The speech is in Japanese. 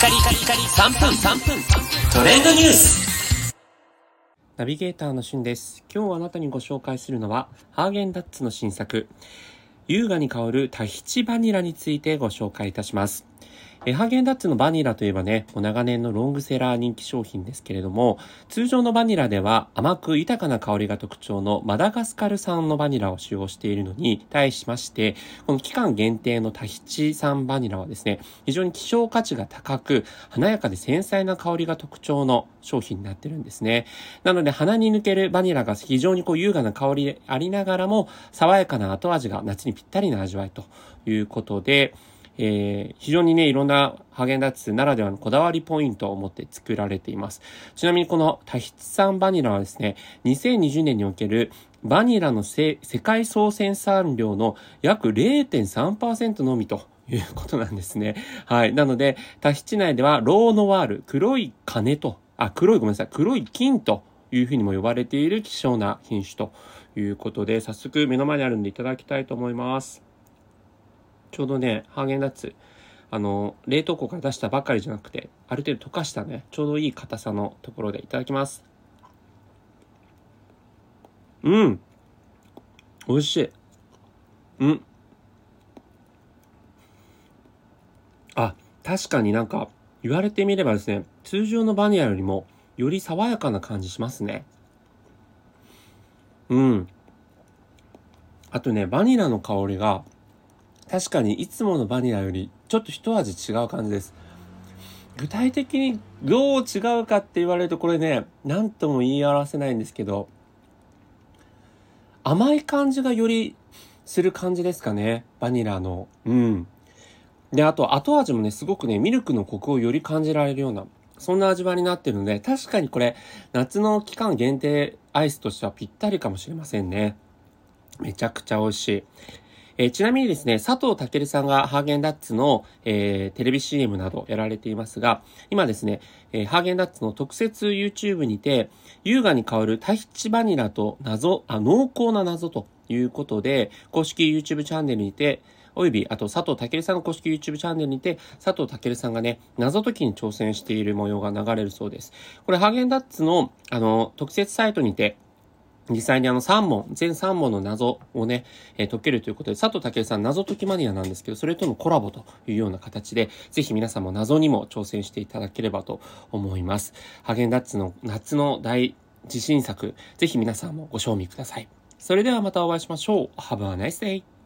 カリカリカリ3分3分トレンドニュースナビゲーターのしゅんです。今日あなたにご紹介するのは、ハーゲンダッツの新作、優雅に香るタヒチバニラについてご紹介いたします。えハーゲンダッツのバニラといえばね、もう長年のロングセラー人気商品ですけれども、通常のバニラでは甘く豊かな香りが特徴のマダガスカル産のバニラを使用しているのに対しまして、この期間限定のタヒチ産バニラはですね、非常に希少価値が高く、華やかで繊細な香りが特徴の商品になってるんですね。なので鼻に抜けるバニラが非常にこう優雅な香りでありながらも、爽やかな後味が夏にぴったりな味わいということで、えー非常にね、いろんなハーゲンダッツならではのこだわりポイントを持って作られています。ちなみにこのタヒチ産バニラはですね、2020年におけるバニラの世界総生産量の約0.3%のみということなんですね。はい。なので、タヒチ内ではローノワール、黒い金と、あ、黒いごめんなさい、黒い金というふうにも呼ばれている希少な品種ということで、早速目の前にあるんでいただきたいと思います。ちょうどね、ハーゲンダッツ、あの、冷凍庫から出したばかりじゃなくて、ある程度溶かしたね、ちょうどいい硬さのところでいただきます。うん。美味しい。うん。あ、確かになんか、言われてみればですね、通常のバニラよりも、より爽やかな感じしますね。うん。あとね、バニラの香りが、確かにいつものバニラよりちょっと一味違う感じです。具体的にどう違うかって言われるとこれね、何とも言い表せないんですけど、甘い感じがよりする感じですかね。バニラの。うん。で、あと後味もね、すごくね、ミルクのコクをより感じられるような、そんな味わいになってるので、確かにこれ、夏の期間限定アイスとしてはぴったりかもしれませんね。めちゃくちゃ美味しい。えーちなみにですね、佐藤健さんがハーゲンダッツの、えーテレビ CM などやられていますが、今ですね、えーハーゲンダッツの特設 YouTube にて、優雅に香るタヒチバニラと謎、あ、濃厚な謎ということで、公式 YouTube チャンネルにて、および、あと佐藤健さんの公式 YouTube チャンネルにて、佐藤健さんがね、謎解きに挑戦している模様が流れるそうです。これ、ハーゲンダッツの、あの、特設サイトにて、実際にあの3問、全3問の謎をね、えー解けるということで、佐藤健さん謎解きマニアなんですけど、それとのコラボというような形で、ぜひ皆さんも謎にも挑戦していただければと思います。ハゲンダッツの夏の大自信作、ぜひ皆さんもご賞味ください。それではまたお会いしましょう。Have a nice day!